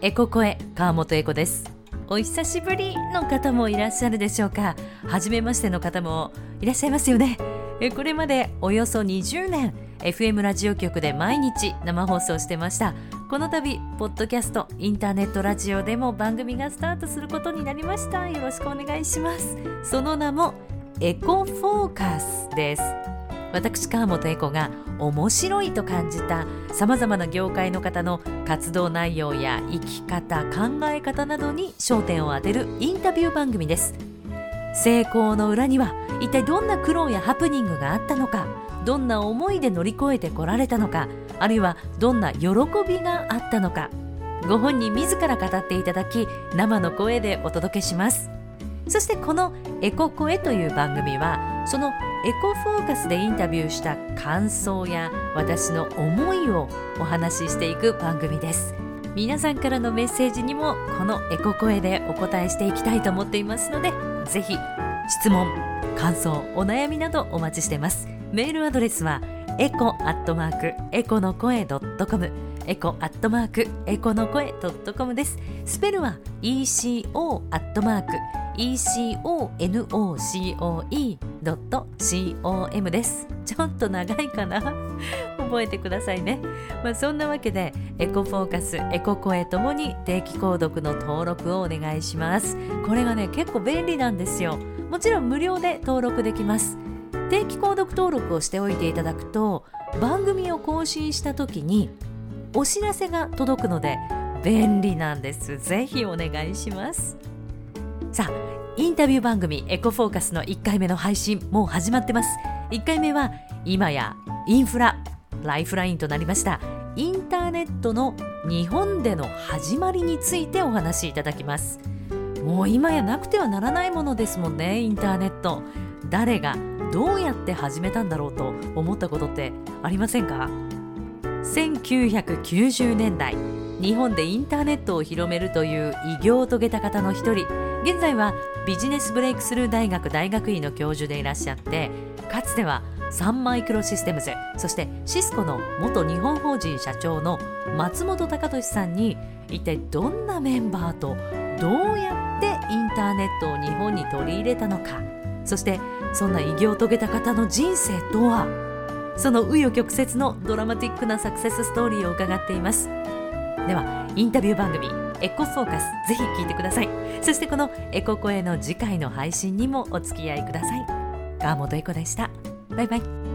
エコ声川本エコです。お久しぶりの方もいらっしゃるでしょうか。初めましての方もいらっしゃいますよね。これまでおよそ20年 FM ラジオ局で毎日生放送してました。この度ポッドキャストインターネットラジオでも番組がスタートすることになりました。よろしくお願いします。その名もエコフォーカスです。私川本エコが面白いと感じたさまざまな業界の方の活動内容や生き方考え方などに焦点を当てるインタビュー番組です。成功の裏には一体どんな苦労やハプニングがあったのかどんな思いで乗り越えてこられたのかあるいはどんな喜びがあったのかご本人自ら語っていただき生の声でお届けします。そしてこの「エコ声」という番組はそのエコフォーカスでインタビューした感想や私の思いをお話ししていく番組です。皆さんからのメッセージにもこのエコ声でお答えしていきたいと思っていますのでぜひ質問感想お悩みなどお待ちしてます。メールアドレスはエコアットマークエコの声ドットコムエコアットマークエコの声ドットコムです。スペルは ECO アットマーク econocoe.com です。ちょっと長いかな？覚えてくださいね、まあ、そんなわけでエコフォーカスエコ声ともに定期購読の登録をお願いします。これがね結構便利なんですよ。もちろん無料で登録できます。定期購読登録をしておいていただくと番組を更新した時にお知らせが届くので便利なんです。ぜひお願いします。さあインタビュー番組エコフォーカスの1回目の配信もう始まってます。1回目は今やインフラライフラインとなりました。インターネットの日本での始まりについてお話しいただきます。もう今やなくてはならないものですもんねインターネット。誰がどうやって始めたんだろうと思ったことってありませんか？1990年代日本でインターネットを広めるという偉業を遂げた方の一人。現在はビジネスブレイクスルー大学大学院の教授でいらっしゃってかつてはサンマイクロシステムズそしてシスコの元日本法人社長の松本隆俊さんに一体どんなメンバーとどうやってインターネットを日本に取り入れたのか。そしてそんな偉業を遂げた方の人生とは。その紆余曲折のドラマティックなサクセスストーリーを伺っています。ではインタビュー番組エコフォーカスぜひ聞いてください。そしてこのエコ声の次回の配信にもお付き合いください。川本エコでした。バイバイ。